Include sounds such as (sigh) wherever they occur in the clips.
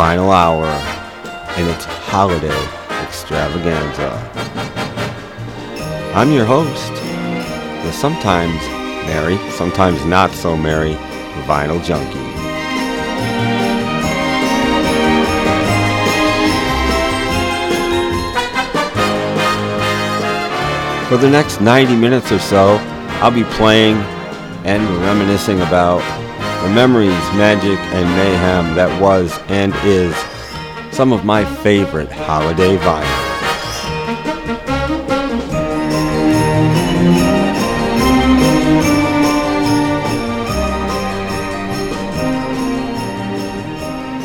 Vinyl Hour and its holiday extravaganza. I'm your host, the sometimes merry, sometimes not so merry Vinyl Junkie. For the next 90 minutes or so, I'll be playing and reminiscing about the memories, magic, and mayhem that was and is some of my favorite holiday vinyl.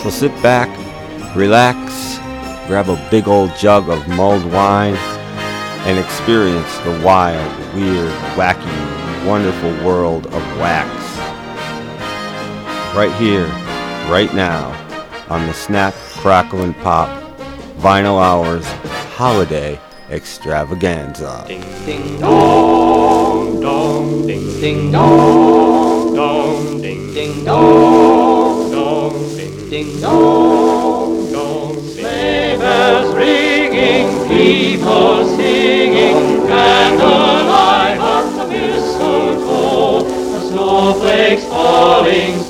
So sit back, relax, grab a big old jug of mulled wine, and experience the wild, weird, wacky, wonderful world of wax. Right here, right now, on the Snap, Crackle, and Pop Vinyl Hours Holiday Extravaganza. Ding ding dong dong ding ding dong dong ding ding dong dong ding ding dong dong sleigh bells ringing people singing candlelight on the mistletoe the snowflakes falling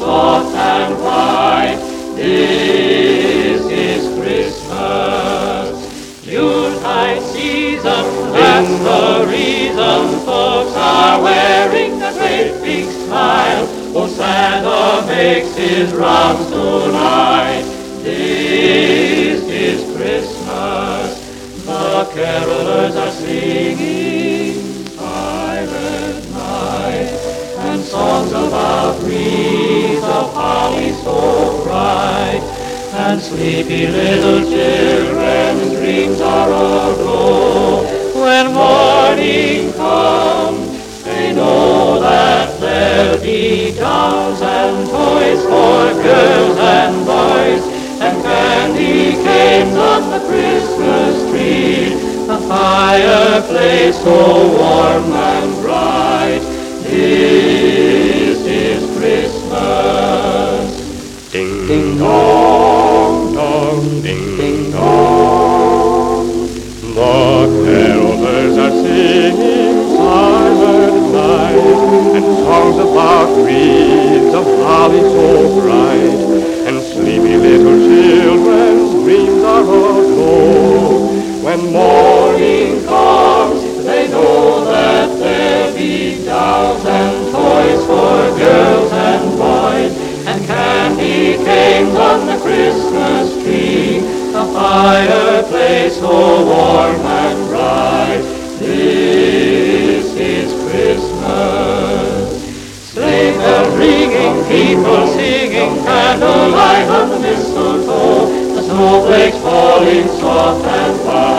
Santa makes his rounds tonight. This is Christmas. The carolers are singing Silent Night and songs about wreaths of holly so bright. And sleepy little children's dreams are fireplace so warm and bright. This is Christmas. Ding ding dong dong ding ding dong. The carolers are singing silent night, and songs about wreaths of holly so bright, and sleepy little children's dreams are aglow. When morning comes, they know that there'll be dolls and toys for girls and boys, and candy canes on the Christmas tree, a fireplace so warm and bright. This is Christmas. Sleigh bells ringing, people singing, candlelight on the mistletoe, the snowflakes falling soft and white.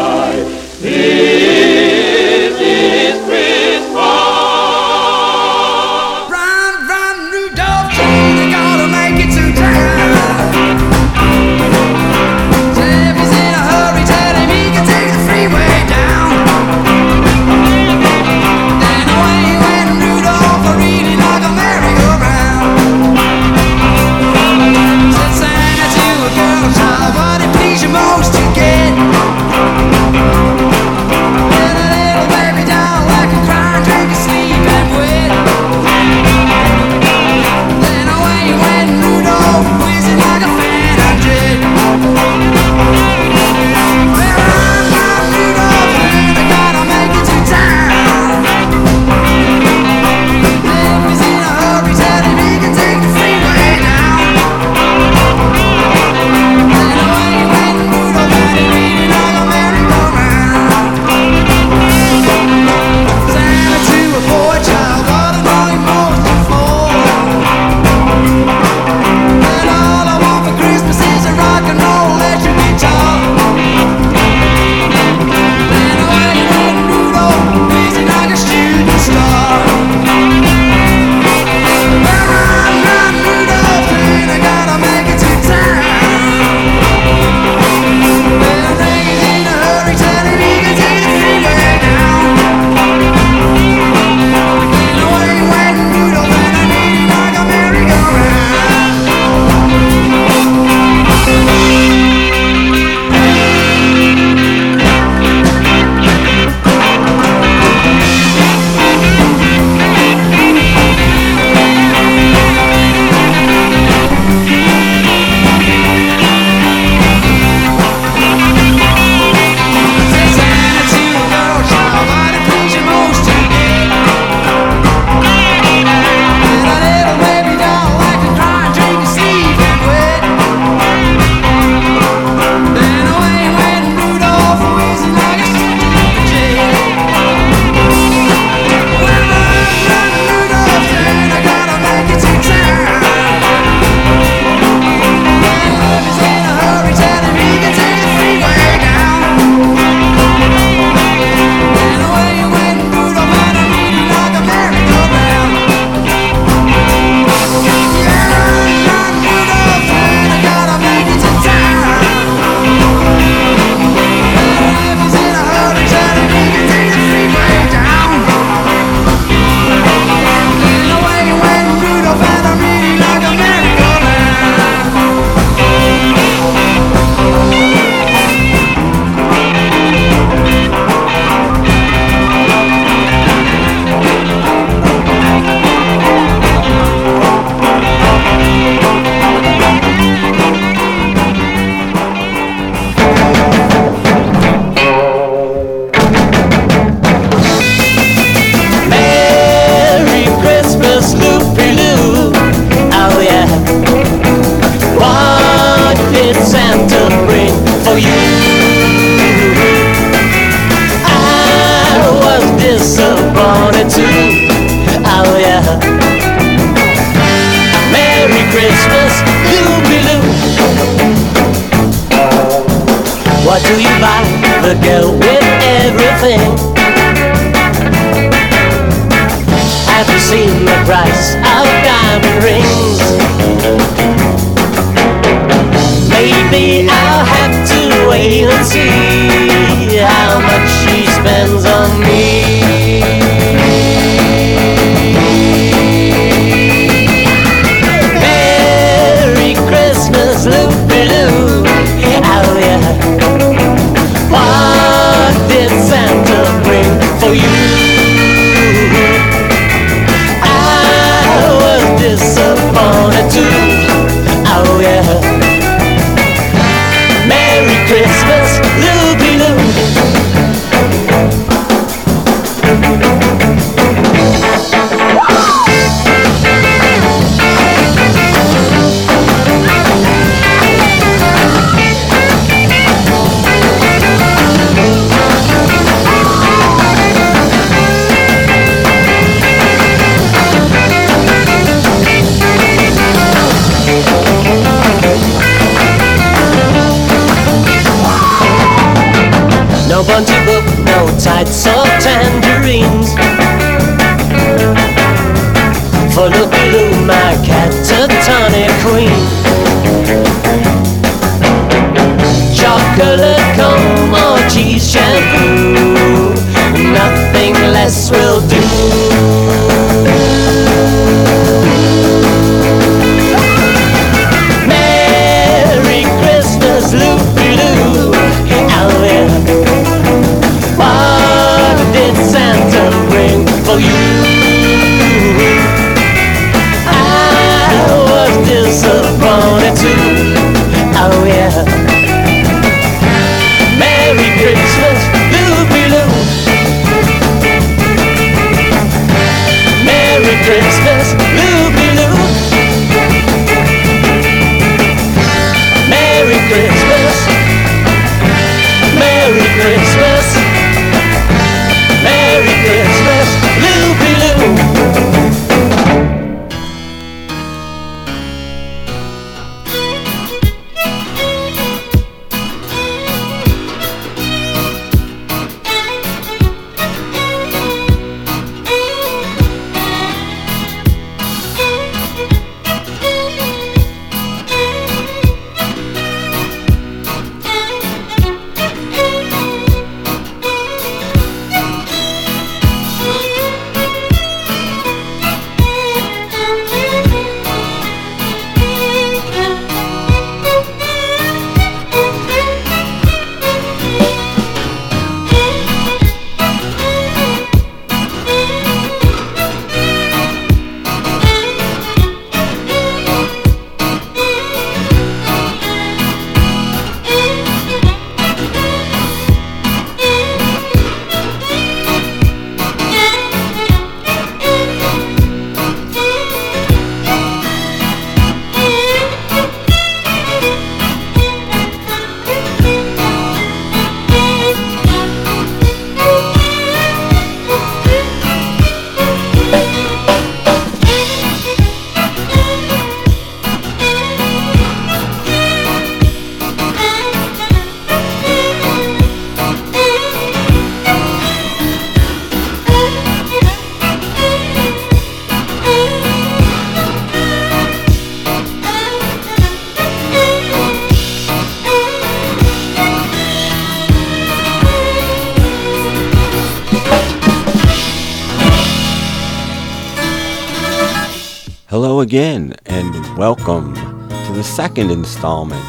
And welcome to the second installment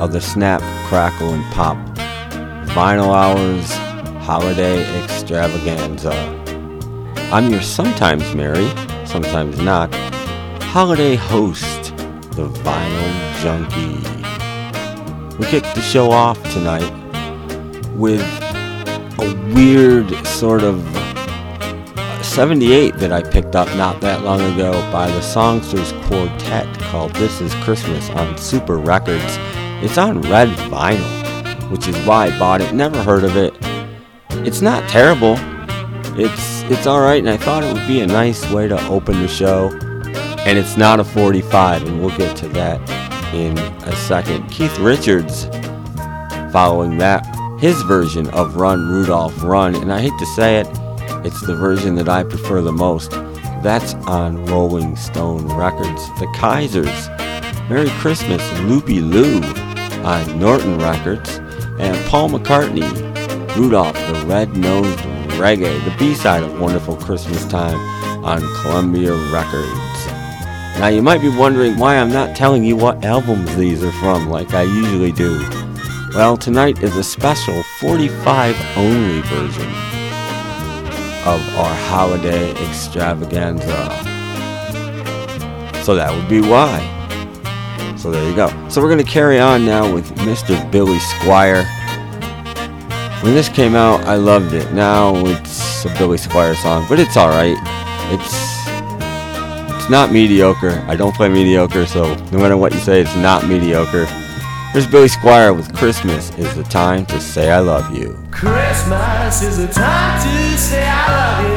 of the Snap, Crackle, and Pop Vinyl Hours Holiday Extravaganza. I'm your sometimes merry, sometimes not, holiday host, the Vinyl Junkie. We kicked the show off tonight with a weird sort of 78 that I picked up not that long ago by the Songsters Quartet called This Is Christmas on Super Records. It's on red vinyl, which is why I bought it. Never heard of it. It's not terrible. It's it's all right, and I thought it would be a nice way to open the show. and it's not a 45, and we'll get to that in a second. Keith Richards, following that, his version of Run Rudolph Run, and I hate to say it, it's the version that I prefer the most. That's on Rolling Stone Records. The Kaisers, Merry Christmas, Loopy Lu on Norton Records, and Paul McCartney, Rudolph the Red-Nosed Reggae, the B-side of Wonderful Christmas Time on Columbia Records. Now you might be wondering why I'm not telling you what albums these are from like I usually do. Well, tonight is a special 45 only version of our holiday extravaganza. So that would be why. So there you go. So we're going to carry on now with Mr. Billy Squier. When this came out, I loved it. Now it's a Billy Squier song, but it's alright. It's it's not mediocre. I don't play mediocre, so no matter what you say, it's not mediocre. Here's Billy Squier with Christmas is the time to say I love you. Christmas is the time to say I love you.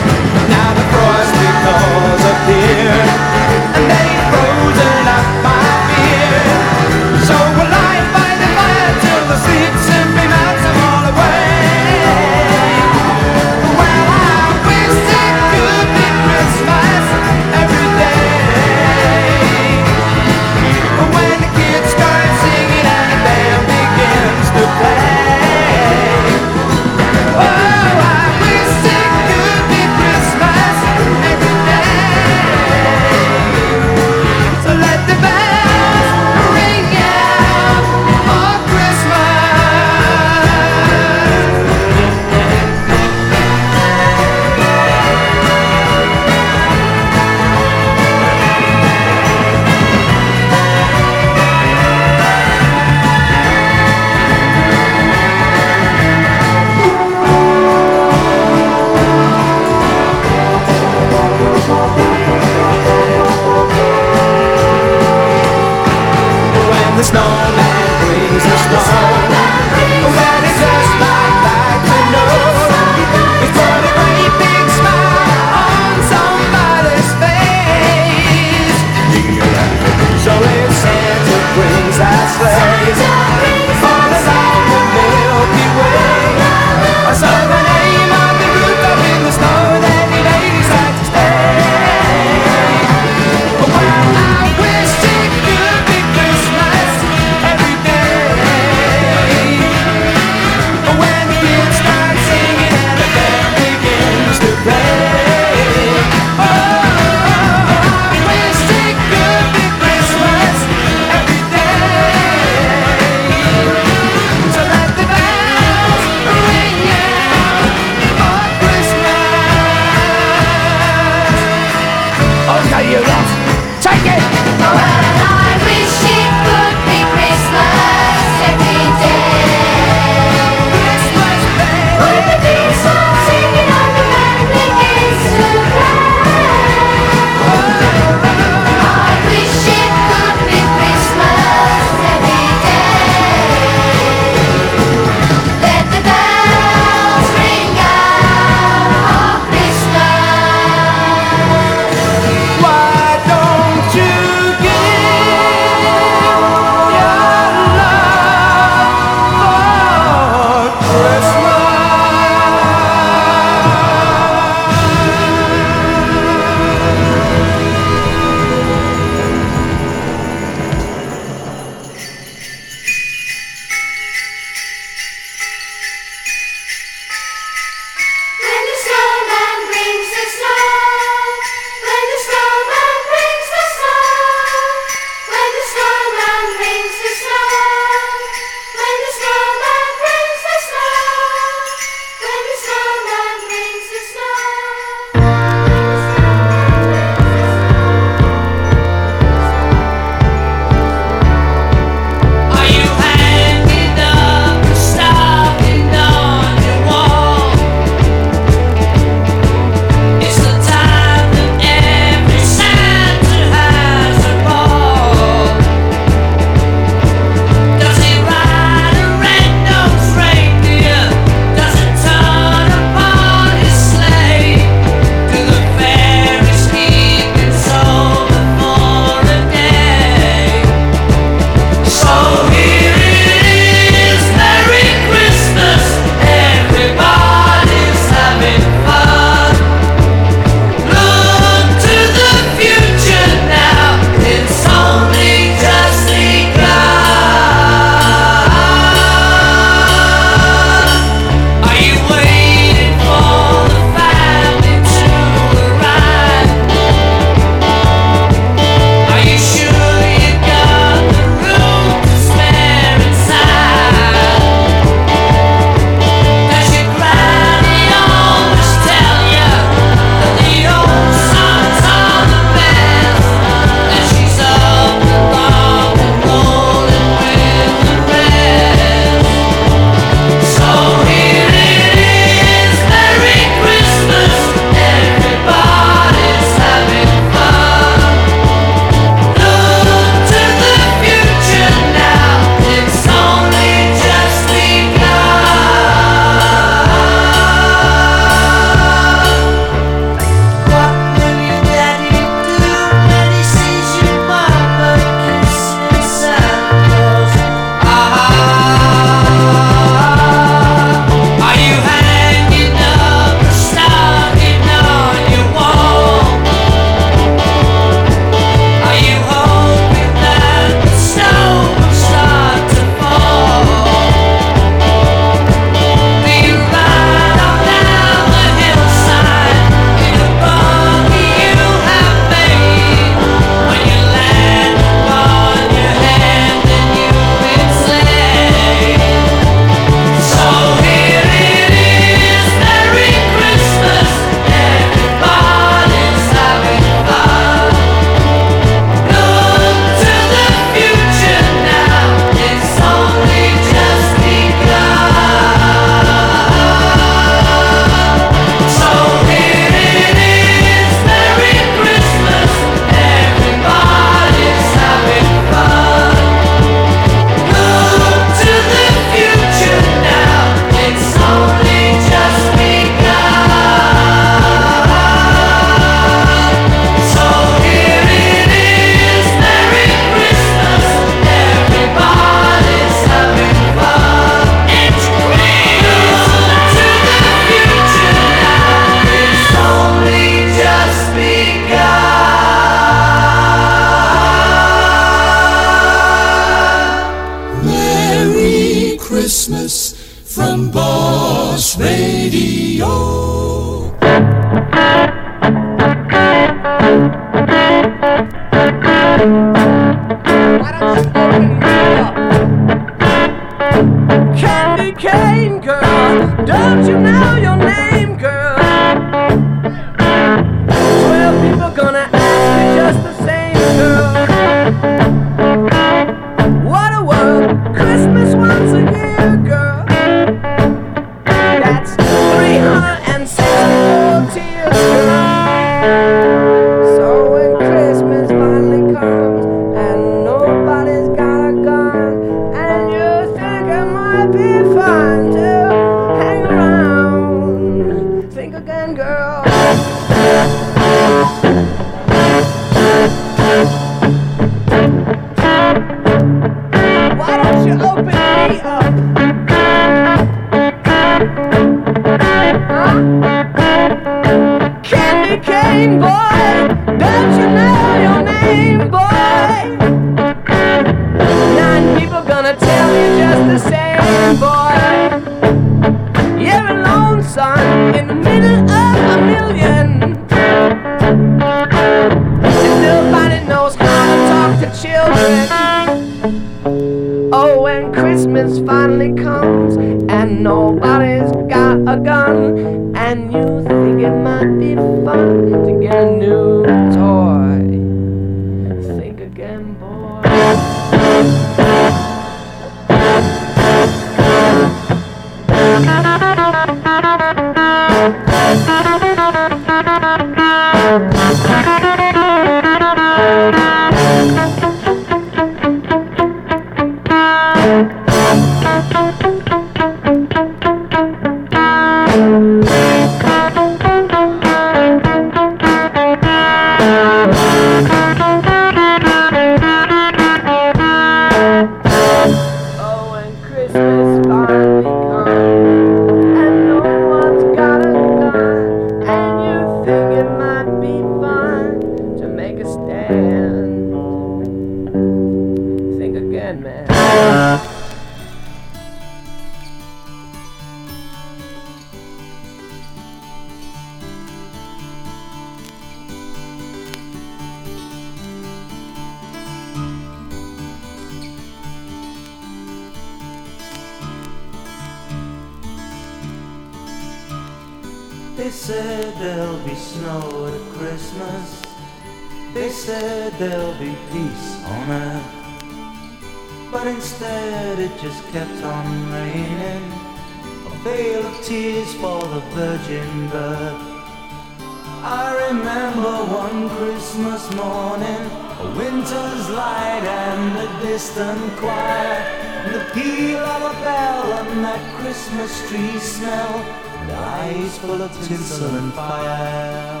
And a distant choir, and the peal of a bell and that Christmas tree smell, and eyes full of tinsel and fire.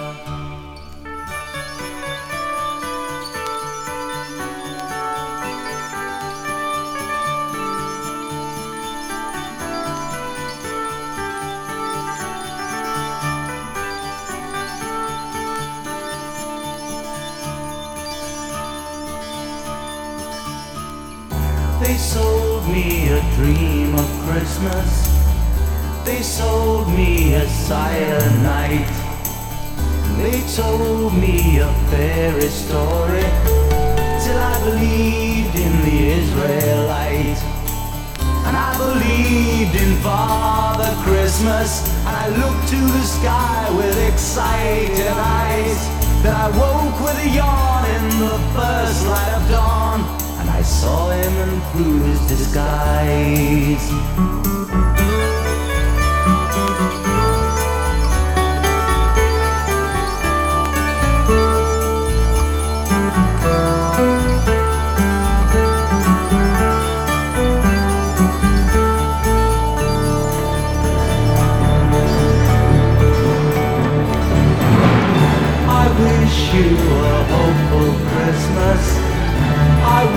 Dream of Christmas. They sold me a cyanide. They told me a fairy story till I believed in the Israelite. And I believed in Father Christmas. I looked to the sky with excited eyes. Then I woke with a yawn in the first light of dawn. Saw him and through his disguise.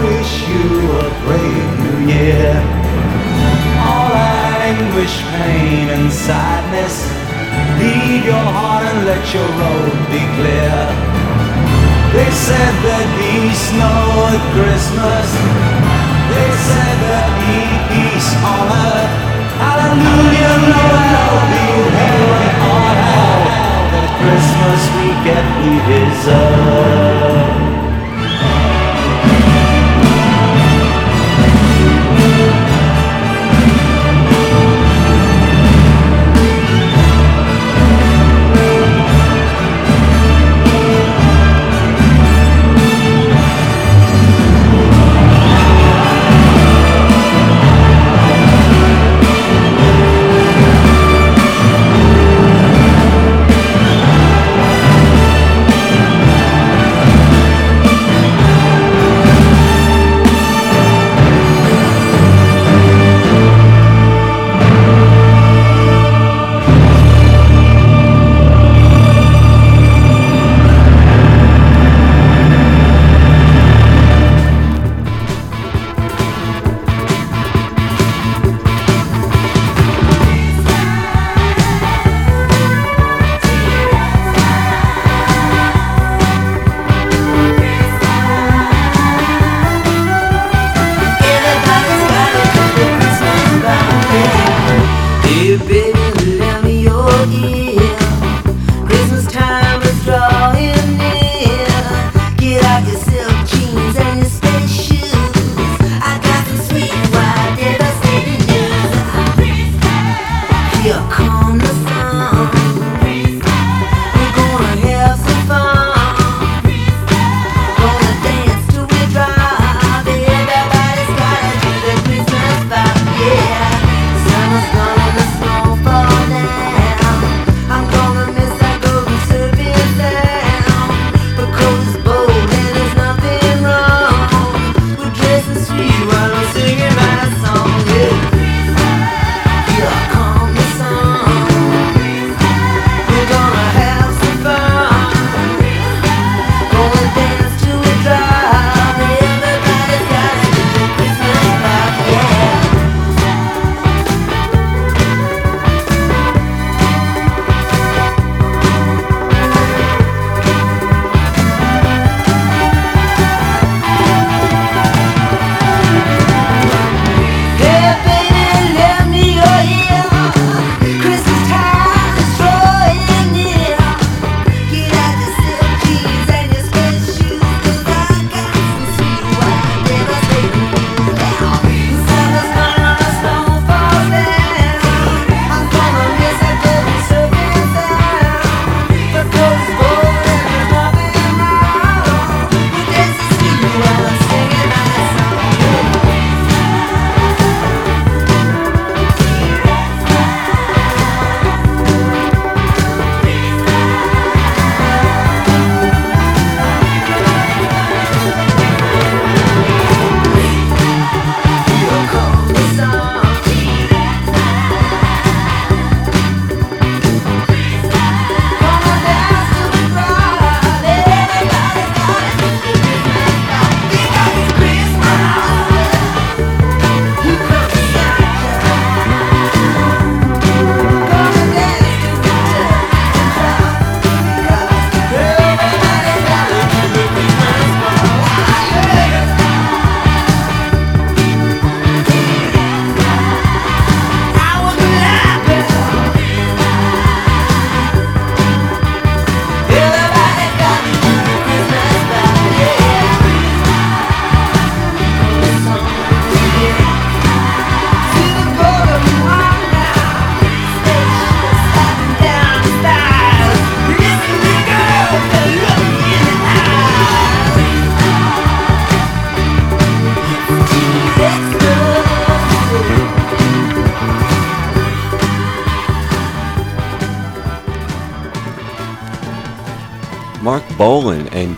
wish you a great new year. All that anguish, pain, and sadness, leave your heart and let your road be clear. They said that be snow at Christmas. They said that be peace on earth. Hallelujah, Noel, be hail and all hell. That Christmas we get, we deserve.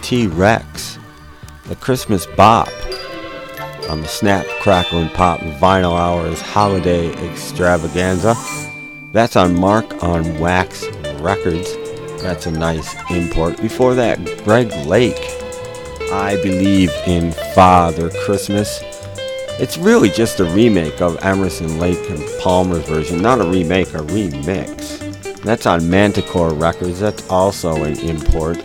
T Rex, the Christmas Bop on the Snap, Crackle, and Pop Vinyl Hours Holiday Extravaganza. That's on Marc on Wax Records. That's a nice import. Before that, Greg Lake, I Believe in Father Christmas. It's really just a remake of Emerson Lake and Palmer's version, not a remake, a remix. That's on Manticore Records. That's also an import.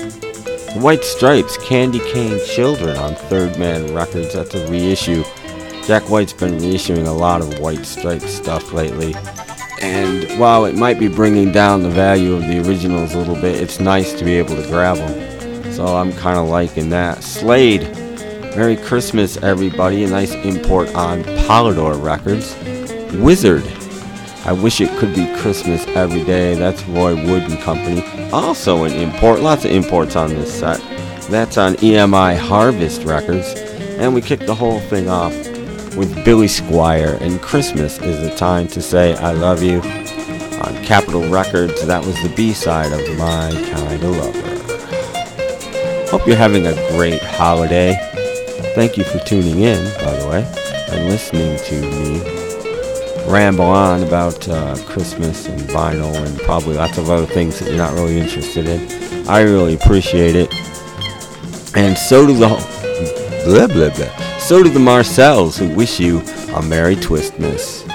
White Stripes, Candy Cane Children on Third Man Records. That's a reissue. Jack White's been reissuing a lot of White Stripes stuff lately. And while it might be bringing down the value of the originals a little bit, it's nice to be able to grab them. So I'm kind of liking that. Slade, Merry Christmas, everybody. A nice import on Polydor Records. Wizard, I wish it could be Christmas every day. That's Roy Wood and Company. Also an import. Lots of imports on this set. That's on EMI Harvest Records. And we kicked the whole thing off with Billy Squier. And Christmas is the time to say I love you. On Capitol Records, that was the B-side of My Kind of Lover. Hope you're having a great holiday. Thank you for tuning in, by the way, and listening to me ramble on about uh, Christmas and vinyl and probably lots of other things that you're not really interested in. I really appreciate it. And so do the blah blah blah. So do the Marcels who wish you a Merry Twistmas.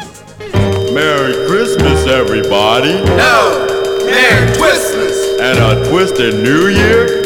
Merry Christmas, everybody. No, Merry Twistmas. And a twisted New Year.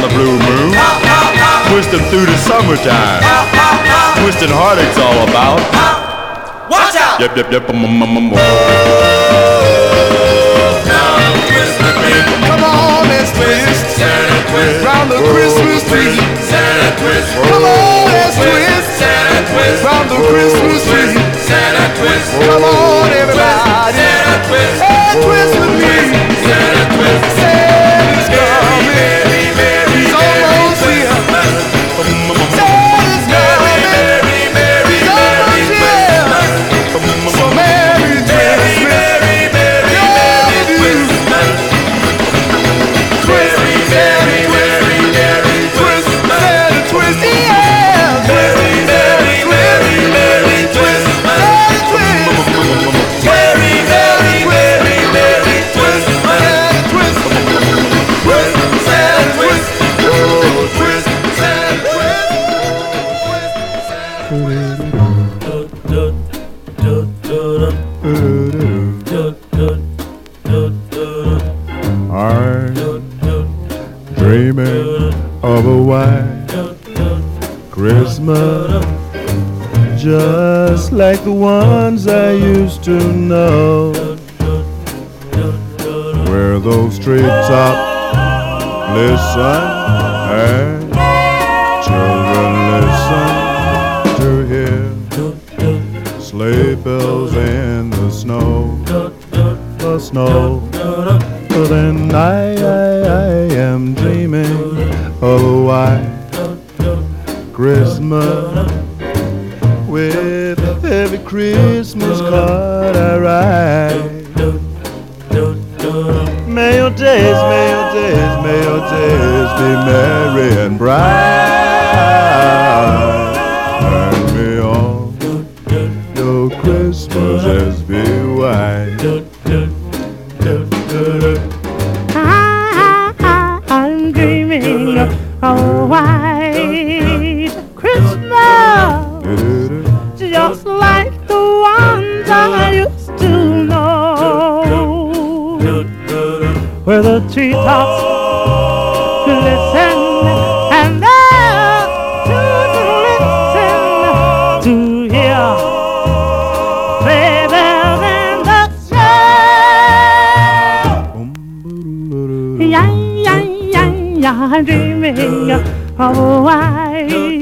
on the blue moon. Twisting through the summertime. Twisting heartaches all about. Watch out! Yep, yep, yep. Um, um, um. Come on, let's twist, twist, round the Christmas tree. Santa twist, come on, let's twist, Santa twist, round the Christmas tree. Santa twist, come on, everybody, Santa twist, and twist with me. Santa twist, Santa's coming. just like the ones I used to know. Where those treetops listen hear the treetops listen, and there to listen to hear sleigh bells the ducks. Yeah, yeah, yeah, yeah, dreaming of a wife.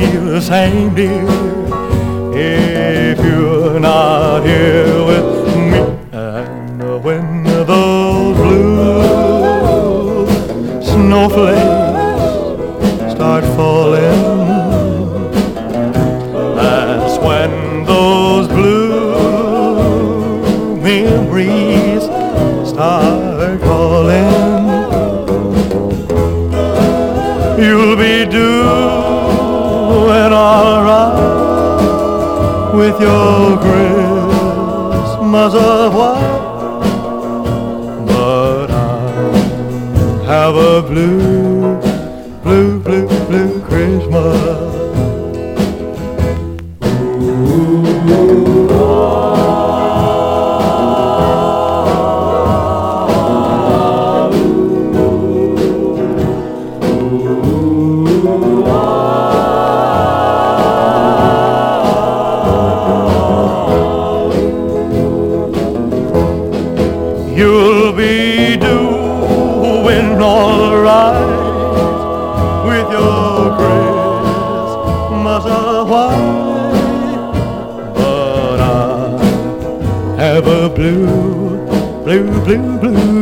The same, dear, if you're not here with me. And when those blue snowflakes with your Christmas of white, but I have a blue, blue, blue, blue Christmas. Blue, blue,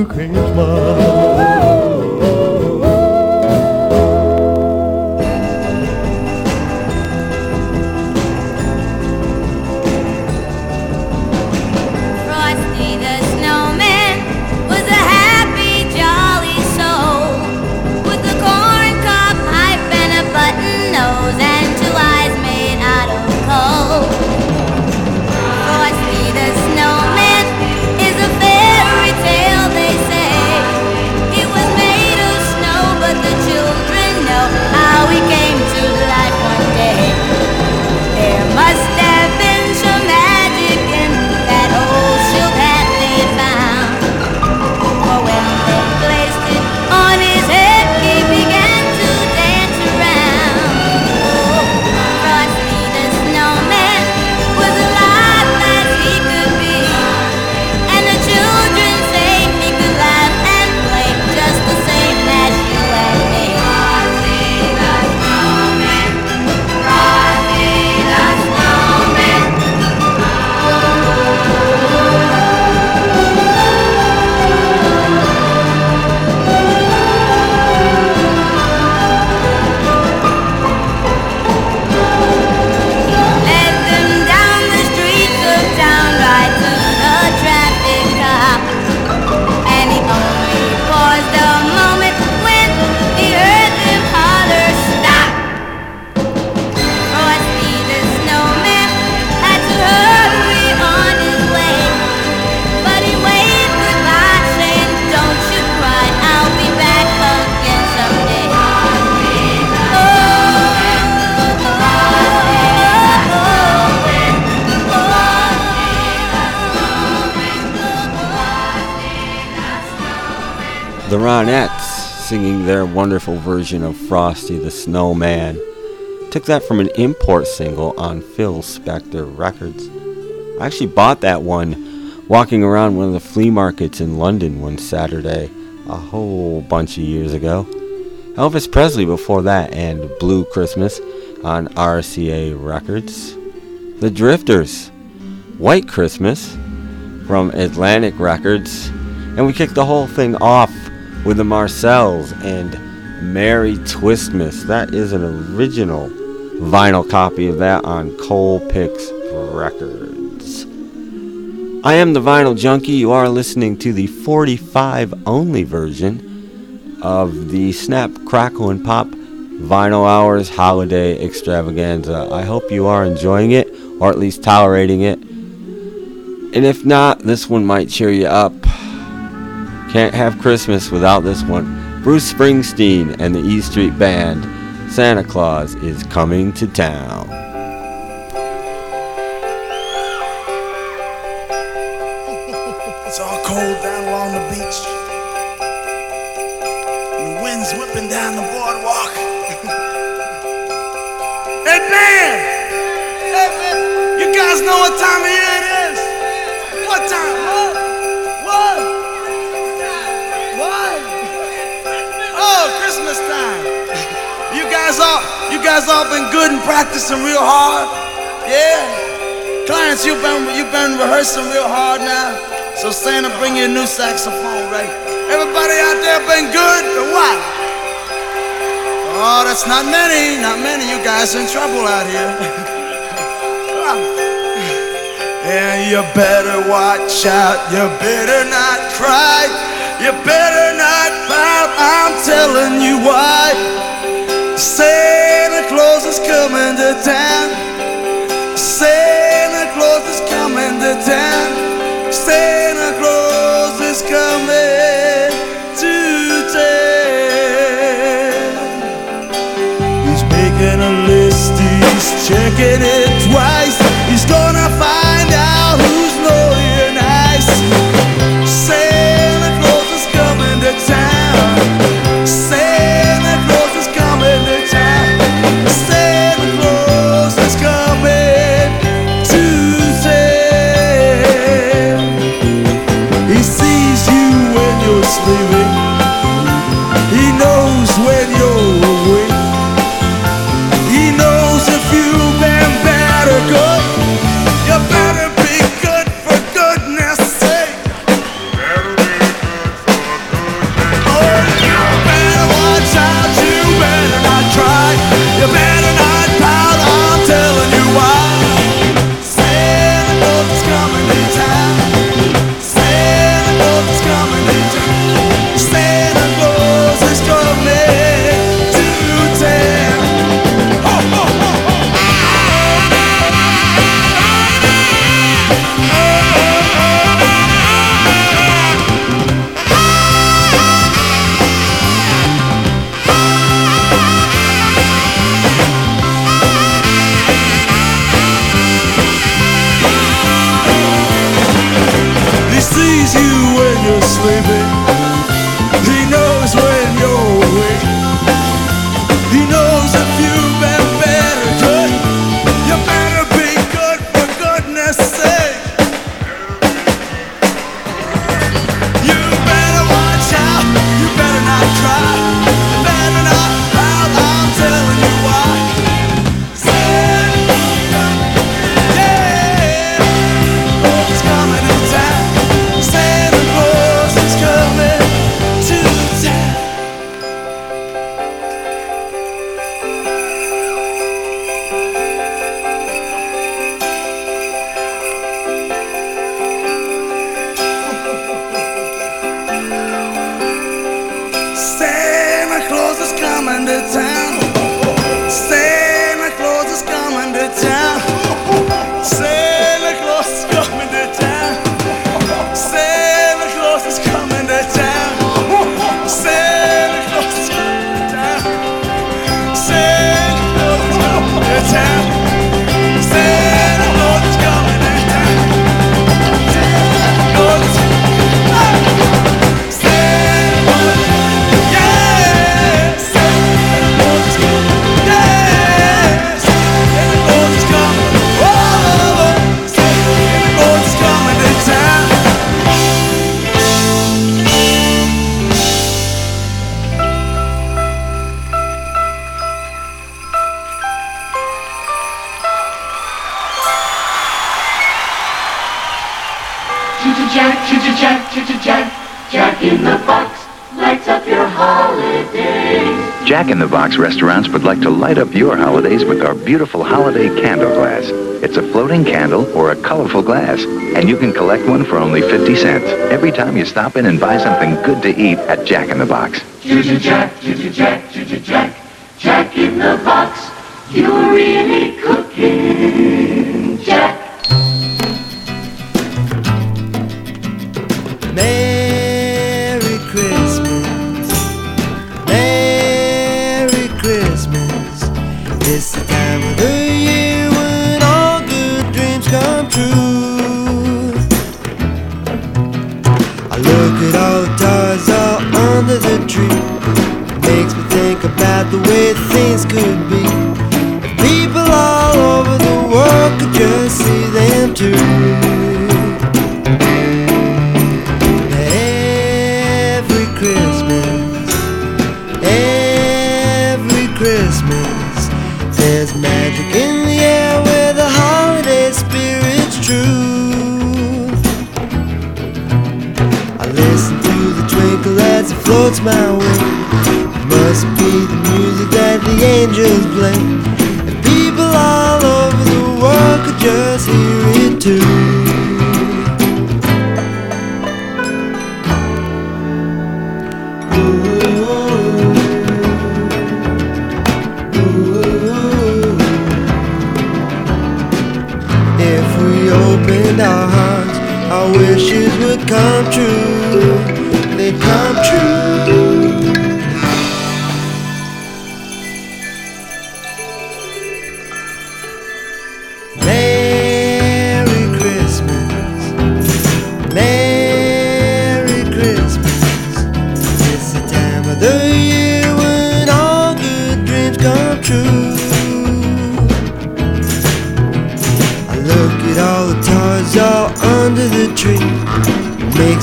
singing their wonderful version of Frosty the Snowman. Took that from an import single on Phil Spector Records. I actually bought that one walking around one of the flea markets in London one Saturday a whole bunch of years ago. Elvis Presley before that and Blue Christmas on RCA Records. The Drifters, White Christmas from Atlantic Records. And we kicked the whole thing off with the Marcels and Merry Twistmas. That is an original vinyl copy of that on Colpix Records. I am the Vinyl Junkie. You are listening to the 45 only version of the Snap, Crackle, and Pop Vinyl Hours Holiday Extravaganza. I hope you are enjoying it, or at least tolerating it. And if not, this one might cheer you up. Can't have Christmas without this one. Bruce Springsteen and the E Street Band, Santa Claus is coming to town. Guys all been good and practicing real hard? Yeah? Clarence, you've been, you've been rehearsing real hard now. So Santa, bring your new saxophone, right? Everybody out there been good or what? Oh, that's not many, not many. You guys in trouble out here. (laughs) yeah, you better watch out. You better not cry. You better not pout. I'm telling you why. Santa Claus is coming to town. Restaurants would like to light up your holidays with our beautiful holiday candle glass. It's a floating candle or a colorful glass, and you can collect one for only 50 cents every time you stop in and buy something good to eat at Jack in the Box. Choo-choo Jack, choo-choo Jack, choo-choo Jack, Jack in the box. You're really the angels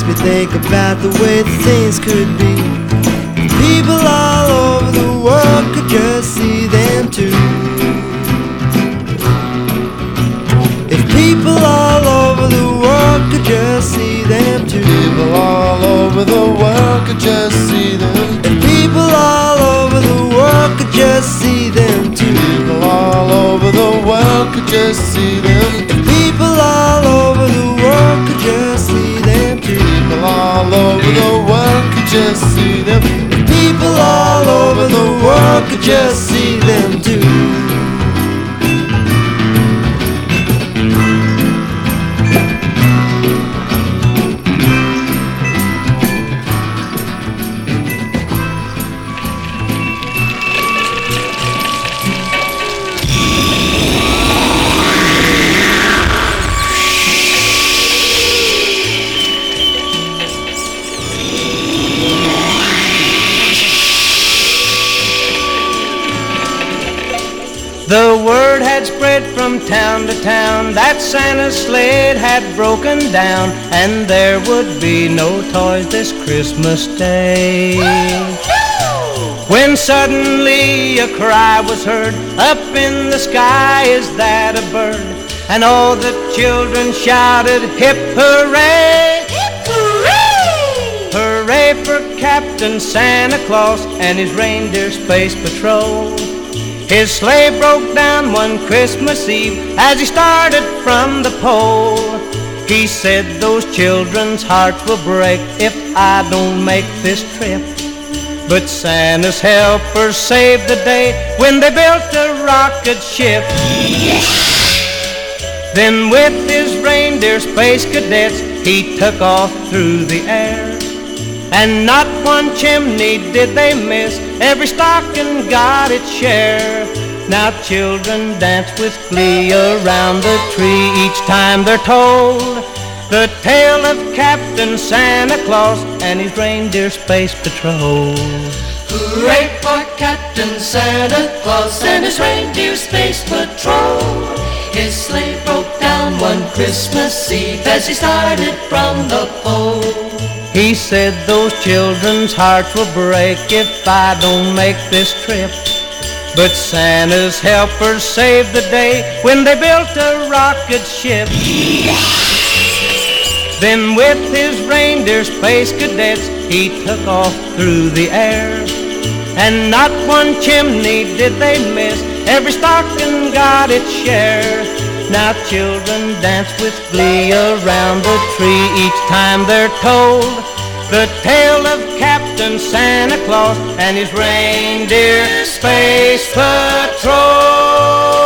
makes me think about the way things could be. People all over the world could just see them too. If people all over the world could just see them too. People all over the world could just see them. If people all over the world could just see them too. People all over the world could just see them. Just see them. People all over the world could just see them too. From town to town that Santa's sled had broken down and there would be no toys this Christmas day. When suddenly a cry was heard up in the sky, is that a bird? And all the children shouted, hip hooray! Hip hooray! Hooray for Captain Santa Claus and his reindeer space patrol. His sleigh broke down one Christmas Eve as he started from the pole. He said those children's hearts will break if I don't make this trip. But Santa's helpers saved the day when they built a rocket ship. Then with his reindeer space cadets, he took off through the air. And not one chimney did they miss, every stocking got its share. Now children dance with glee around the tree each time they're told the tale of Captain Santa Claus and his reindeer space patrol. Hooray for Captain Santa Claus and his reindeer space patrol. His sleigh broke down one Christmas Eve as he started from the pole. He said those children's hearts will break if I don't make this trip. But Santa's helpers saved the day when they built a rocket ship. Then with his reindeer space cadets, he took off through the air. And not one chimney did they miss, every stocking got its share. Now children dance with glee around the tree each time they're told the tale of Captain Santa Claus and his reindeer space patrol.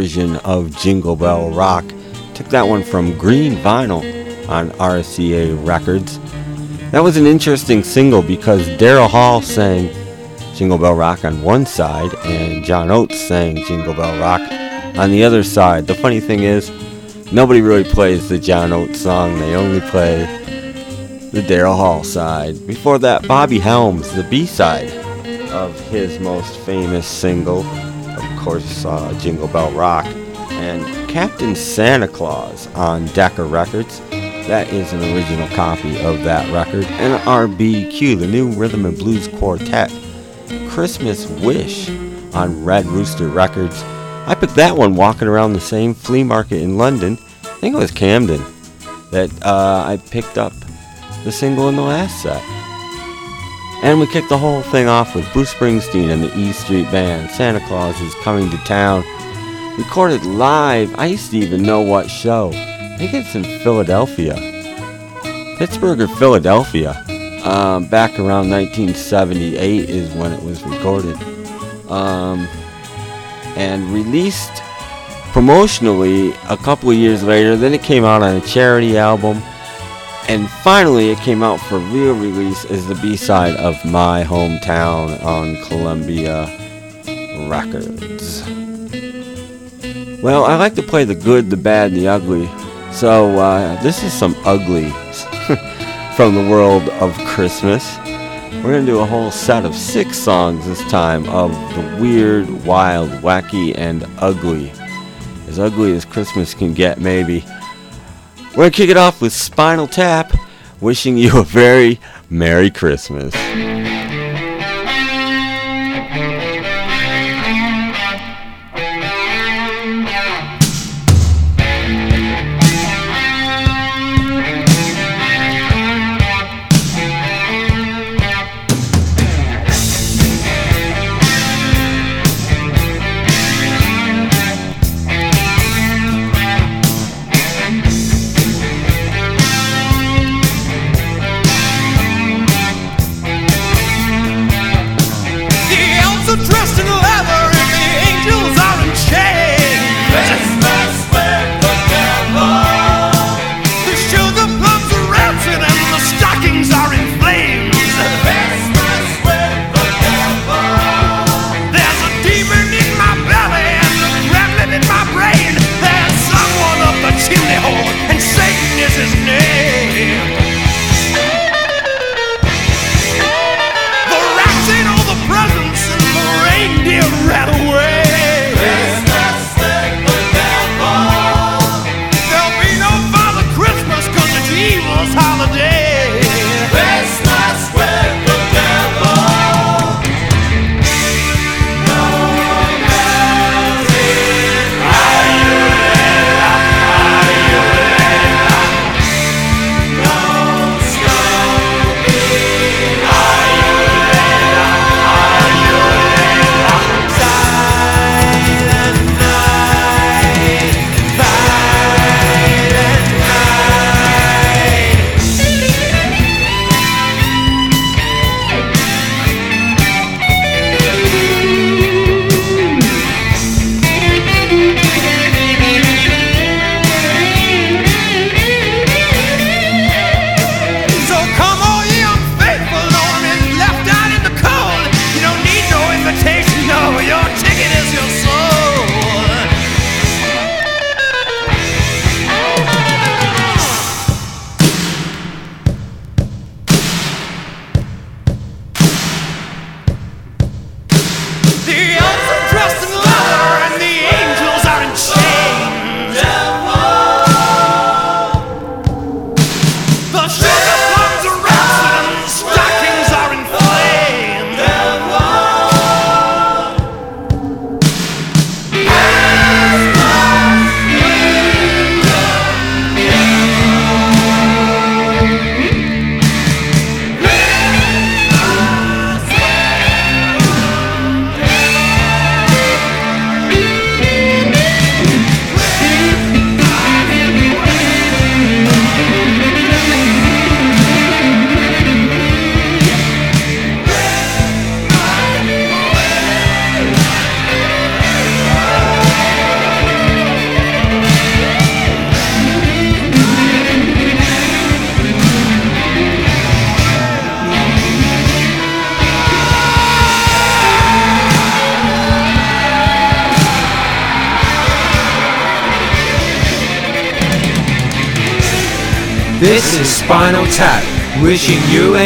Version of Jingle Bell Rock. Took that one from Green Vinyl on RCA Records. That was an interesting single because Daryl Hall sang Jingle Bell Rock on one side and John Oates sang Jingle Bell Rock on the other side. The funny thing is, nobody really plays the John Oates song, they only play the Daryl Hall side. Before that, Bobby Helms, the B side of his most famous single, course, uh, Jingle Bell Rock, and Captain Santa Claus on Decca Records. That is an original copy of that record. NRBQ, the new rhythm and blues quartet, Christmas Wish on Red Rooster Records. I picked that one walking around the same flea market in London. I think it was Camden that uh, I picked up the single in the last set. And we kicked the whole thing off with Bruce Springsteen and the E Street Band. Santa Claus is coming to town. Recorded live. I used to even know what show. I think it's in Philadelphia. Pittsburgh or Philadelphia. Um, back around 1978 is when it was recorded. Um, and released promotionally a couple of years later. Then it came out on a charity album. And finally, it came out for real release as the B side of My Hometown on Columbia Records. Well, I like to play the good, the bad, and the ugly. So, uh, this is some ugly (laughs) from the world of Christmas. We're going to do a whole set of six songs this time of the weird, wild, wacky, and ugly. As ugly as Christmas can get, maybe. We're going to kick it off with Spinal Tap, wishing you a very Merry Christmas.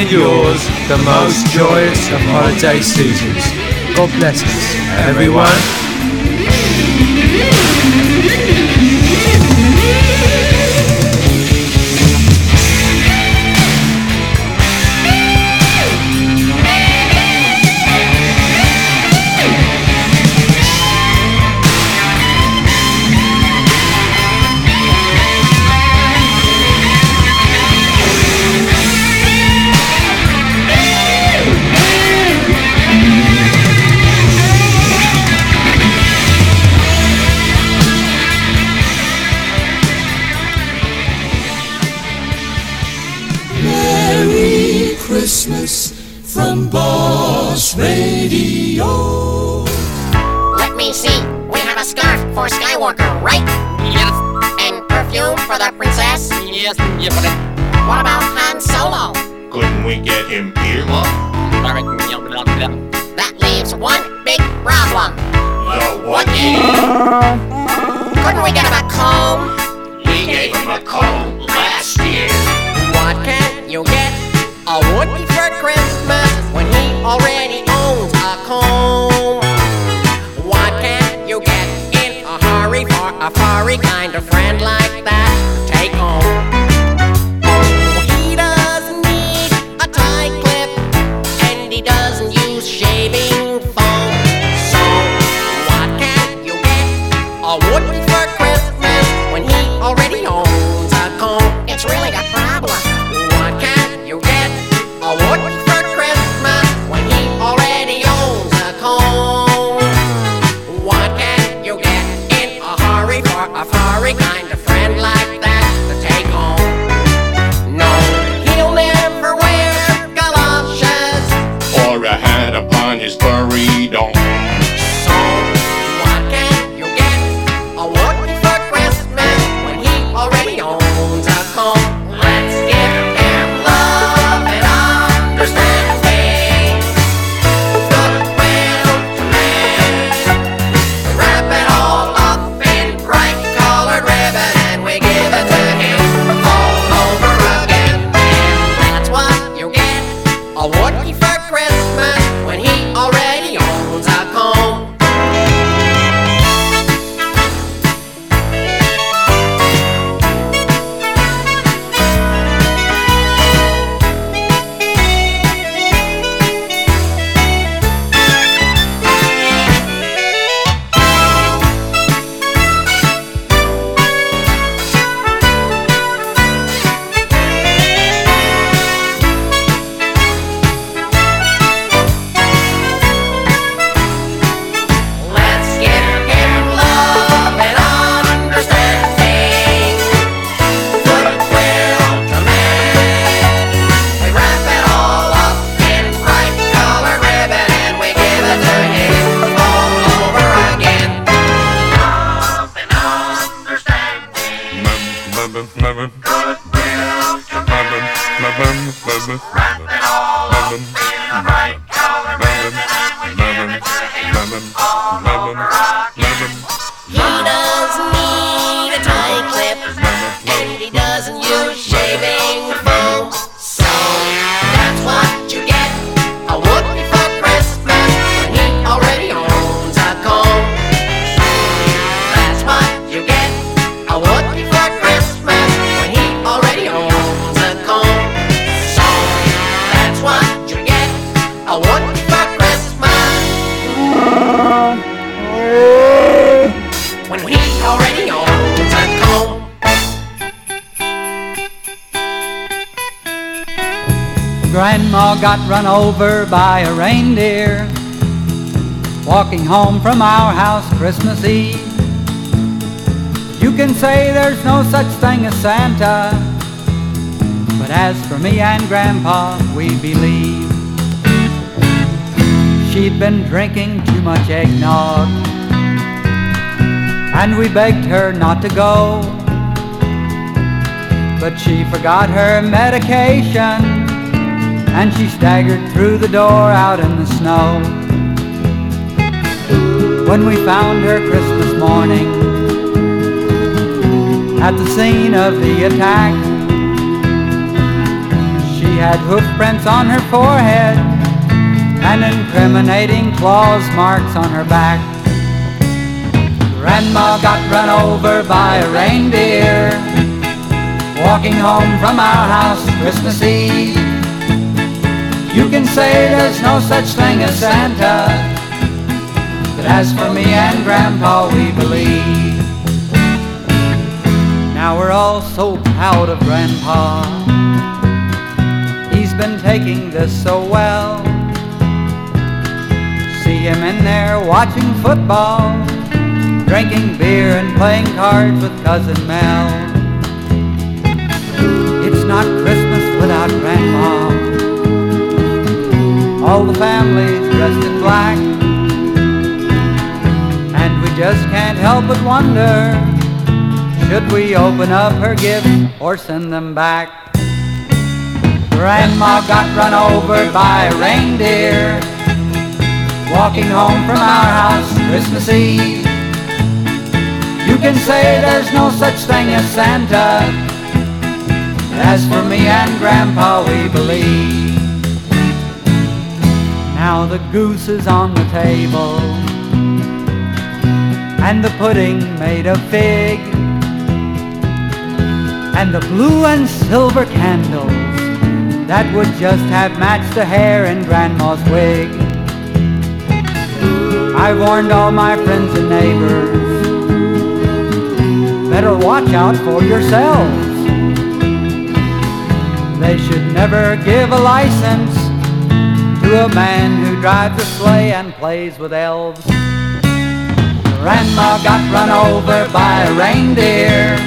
and yours the most joyous of holiday seasons. God bless us, everyone. over by a reindeer. Walking home from our house Christmas Eve. You can say there's no such thing as Santa. But as for me and Grandpa, we believe. She'd been drinking too much eggnog. And we begged her not to go. But she forgot her medication and she staggered through the door out in the snow. When we found her Christmas morning at the scene of the attack, she had hoofprints on her forehead and incriminating claws marks on her back. Grandma got run over by a reindeer walking home from our house Christmas Eve. You can say there's no such thing as Santa, but as for me and Grandpa, we believe. Now we're all so proud of Grandpa. He's been taking this so well. See him in there watching football, drinking beer and playing cards with Cousin Mel. It's not Christmas without Grandpa. All the families dressed in black. And we just can't help but wonder should we open up her gifts or send them back? Grandma got run over by a reindeer walking home from our house Christmas Eve. You can say there's no such thing as Santa. As for me and Grandpa, we believe. Now the goose is on the table, and the pudding made of fig, and the blue and silver candles that would just have matched the hair in Grandma's wig. I warned all my friends and neighbors, better watch out for yourselves. They should never give a license to a man who drives a sleigh and plays with elves. Grandma got run over by a reindeer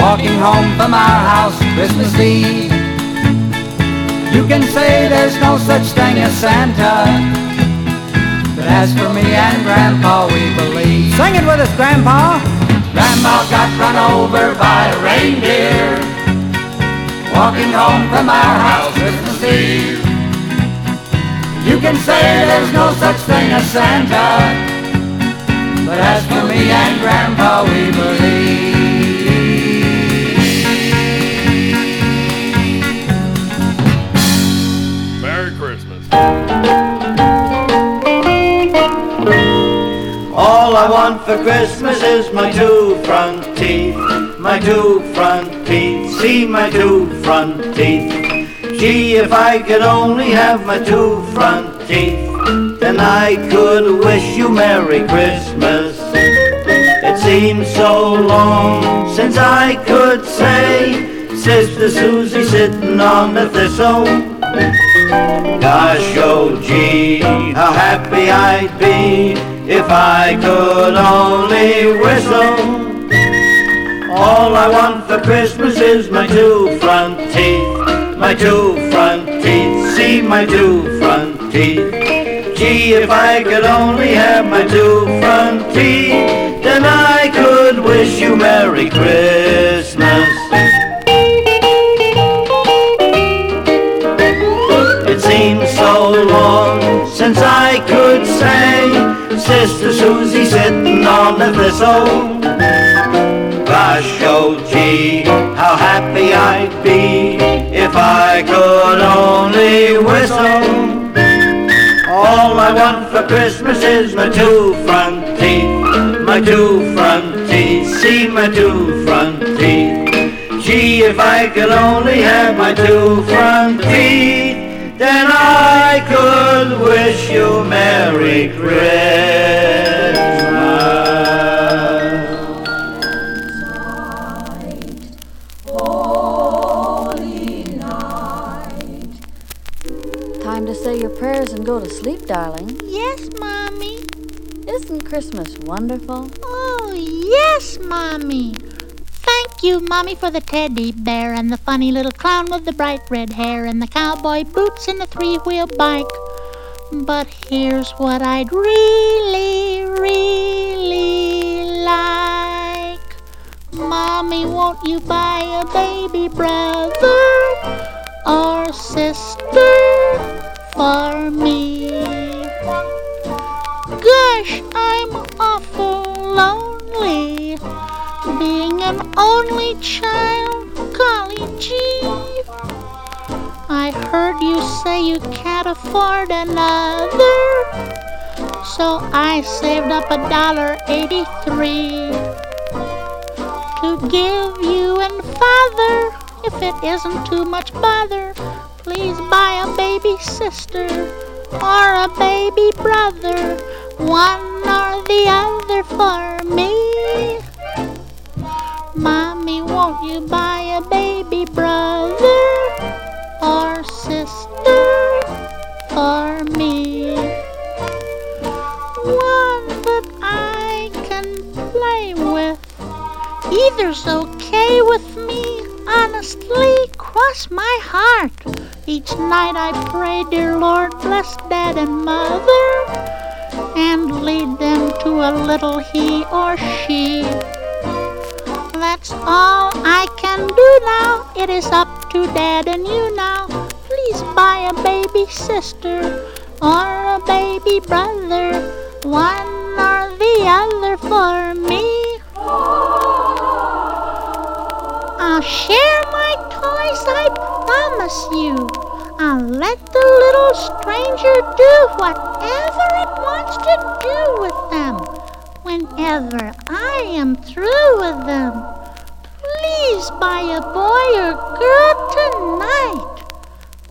walking home from our house Christmas Eve. You can say there's no such thing as Santa, but as for me and Grandpa, we believe. Sing it with us, Grandpa. Grandma got run over by a reindeer walking home from our house Christmas Eve. You can say there's no such thing as Santa, but as for me and Grandpa, we believe. Merry Christmas. All I want for Christmas is my two front teeth, my two front teeth, see my two front teeth. Gee, if I could only have my two front teeth, then I could wish you Merry Christmas. It seems so long since I could say, Sister Susie sitting on the thistle. Gosh, oh gee, how happy I'd be if I could only whistle. All I want for Christmas is my two front teeth, my two front teeth, see my two front teeth. Gee, if I could only have my two front teeth, then I could wish you Merry Christmas. It seems so long since I could say, Sister Susie sitting on the thistle. Gosh, oh gee, how happy I'd be if I could only whistle. All I want for Christmas is my two front teeth, my two front teeth, see my two front teeth. Gee, if I could only have my two front teeth, then I could wish you Merry Christmas. Go to sleep, darling. Yes, Mommy. Isn't Christmas wonderful? Oh, yes, Mommy. Thank you, Mommy, for the teddy bear and the funny little clown with the bright red hair and the cowboy boots and the three-wheel bike. But here's what I'd really, really like. Mommy, won't you buy a baby brother or sister for me? Gosh, I'm awful lonely. Being an only child, golly gee. I heard you say you can't afford another. So I saved up a dollar eighty-three to give you and father. If it isn't too much bother, please buy a baby sister or a baby brother, one or the other for me. Mommy, won't you buy a baby brother or sister for me? One that I can play with. Either's okay with me, honestly, cross my heart. Each night I pray, dear Lord, bless Dad and Mother, and lead them to a little he or she. That's all I can do now. It is up to Dad and you now. Please buy a baby sister or a baby brother, one or the other for me. I'll share my toys, I promise you. I'll let the little stranger do whatever it wants to do with them whenever I am through with them. Please buy a boy or girl tonight.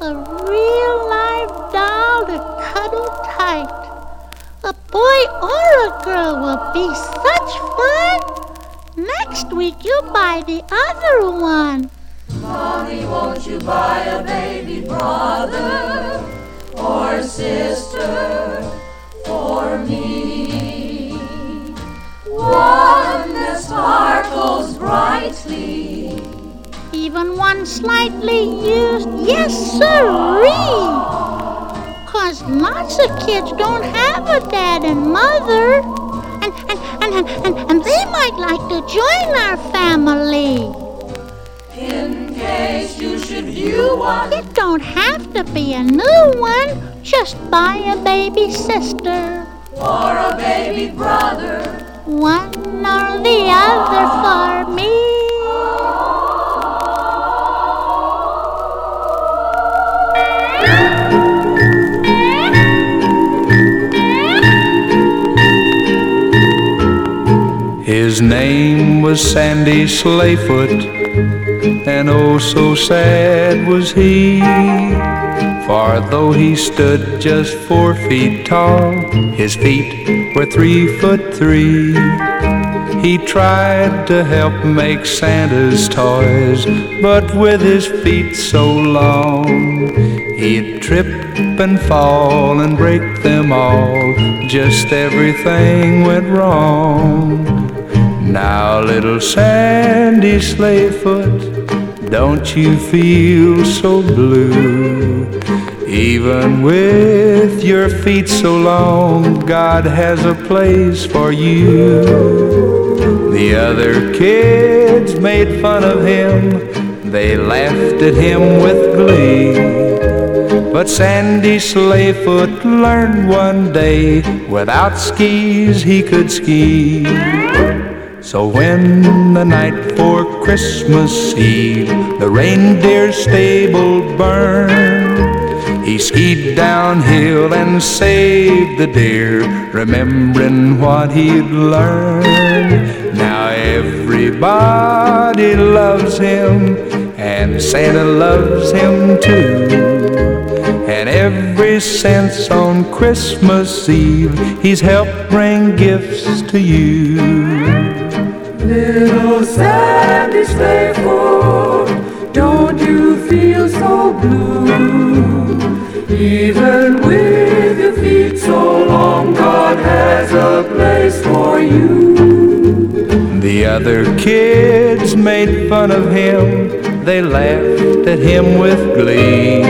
A real live doll to cuddle tight. A boy or a girl will be such fun. Next week you'll buy the other one. Mommy, won't you buy a baby brother or sister for me? One that sparkles brightly. Even one slightly used, yes sirree. Cause lots of kids don't have a dad and mother. And, and, and, and, and, they might like to join our family. In case you should view one, It don't have to be a new one. Just buy a baby sister. or a baby brother. One or the other for me. His name was Sandy Sleighfoot, and oh so sad was he. For though he stood just four feet tall, his feet were three foot three. He tried to help make Santa's toys, but with his feet so long, he'd trip and fall and break them all. Just everything went wrong. Now, little Sandy Sleighfoot, don't you feel so blue? Even with your feet so long, God has a place for you. The other kids made fun of him, they laughed at him with glee. But Sandy Sleighfoot learned one day without skis he could ski. So when the night for Christmas Eve the reindeer stable burned, he skied downhill and saved the deer, remembering what he'd learned. Now everybody loves him, and Santa loves him too. And ever since on Christmas Eve, he's helped bring gifts to you. Little Sandy Sleighfoot, don't you feel so blue? Even with your feet so long, God has a place for you. The other kids made fun of him, they laughed at him with glee.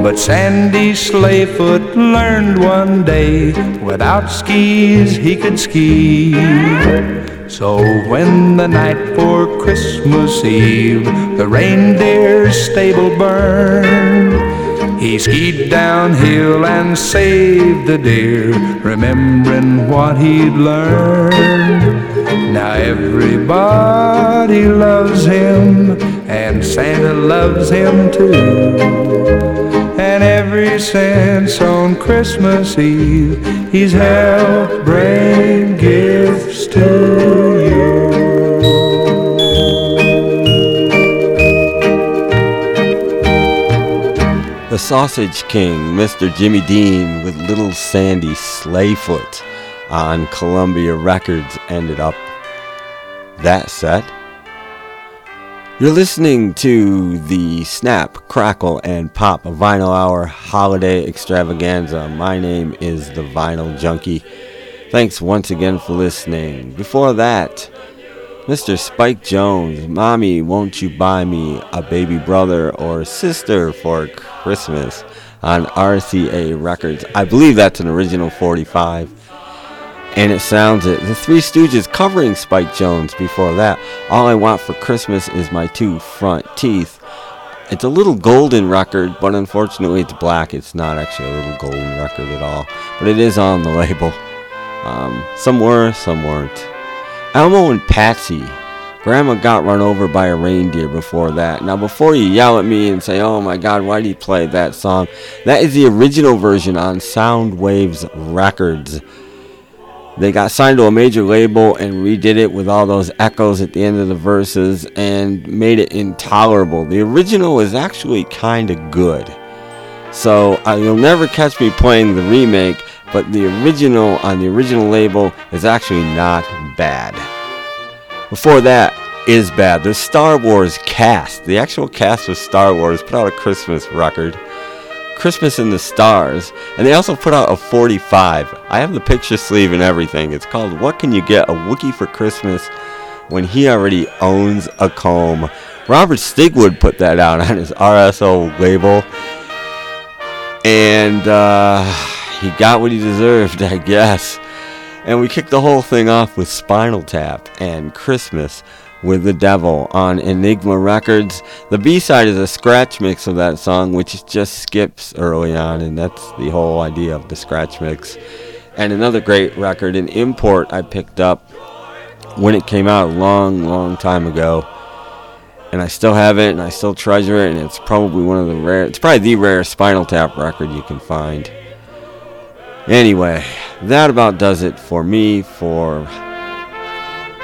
But Sandy Sleighfoot learned one day without skis he could ski. So when the night for Christmas Eve the reindeer stable burned, he skied downhill and saved the deer, remembering what he'd learned. Now everybody loves him, and Santa loves him too. And ever since on Christmas Eve, he's helped bring gifts to you. The Sausage King, Mr. Jimmy Dean, with Little Sandy Sleighfoot on Columbia Records, ended up that set. You're listening to the Snap, Crackle, and Pop Vinyl Hour Holiday Extravaganza. My name is the Vinyl Junkie. Thanks once again for listening. Before that, Mr. Spike Jones, Mommy, won't you buy me a baby brother or sister for Christmas on RCA Records? I believe that's an original 45. And it sounds it. The Three Stooges covering Spike Jones before that. All I want for Christmas is my two front teeth. It's a little golden record, but unfortunately it's black. It's not actually a little golden record at all. But it is on the (laughs) label. Um, some were, some weren't. Elmo and Patsy. Grandma got run over by a reindeer before that. Now, before you yell at me and say, oh my god, why did you play that song? That is the original version on Soundwaves Records. They got signed to a major label and redid it with all those echoes at the end of the verses and made it intolerable. The original is actually kind of good. So uh, you'll never catch me playing the remake, but the original on the original label is actually not bad. Before that is bad. The Star Wars cast, the actual cast of Star Wars, put out a Christmas record. Christmas in the Stars, and they also put out a 45. I have the picture sleeve and everything. It's called What Can You Get a Wookiee for Christmas When He Already Owns a Comb. Robert Stigwood put that out on his RSO label, and uh, he got what he deserved, I guess. And we kicked the whole thing off with Spinal Tap and Christmas with the Devil on Enigma Records. The B side is a scratch mix of that song, which just skips early on, and that's the whole idea of the scratch mix. And another great record, an import I picked up when it came out a long, long time ago. And I still have it, and I still treasure it, and it's probably one of the rare, it's probably the rare Spinal Tap record you can find. Anyway, that about does it for me for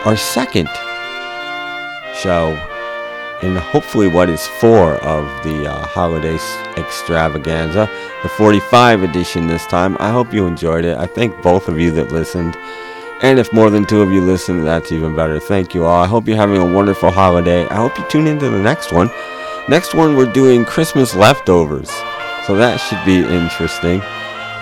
our second show in hopefully what is four of the uh, holiday extravaganza, the 45 edition this time. I hope you enjoyed it. I thank both of you that listened. And if more than two of you listened, that's even better. Thank you all. I hope you're having a wonderful holiday. I hope you tune into the next one. Next one, we're doing Christmas leftovers. So that should be interesting.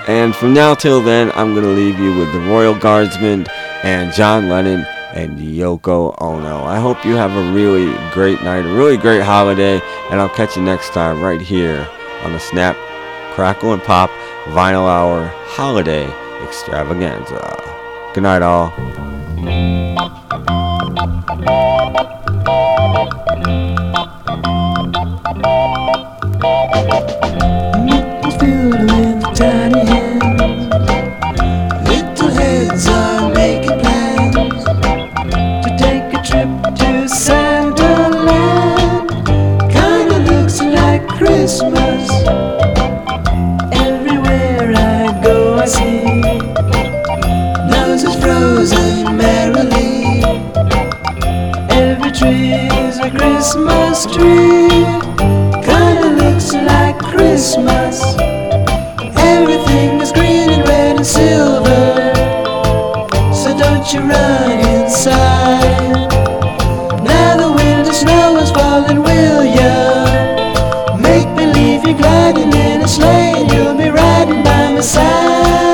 And from now till then, I'm going to leave you with the Royal Guardsmen and John Lennon and Yoko Ono. I hope you have a really great night, a really great holiday, and I'll catch you next time right here on the Snap, Crackle, and Pop Vinyl Hour Holiday Extravaganza. Good night, all. Christmas tree. Kinda looks like Christmas. Everything is green and red and silver. So don't you run inside. Now the winter snow is falling, will ya? Make believe you're gliding in a sleigh and you'll be riding by my side.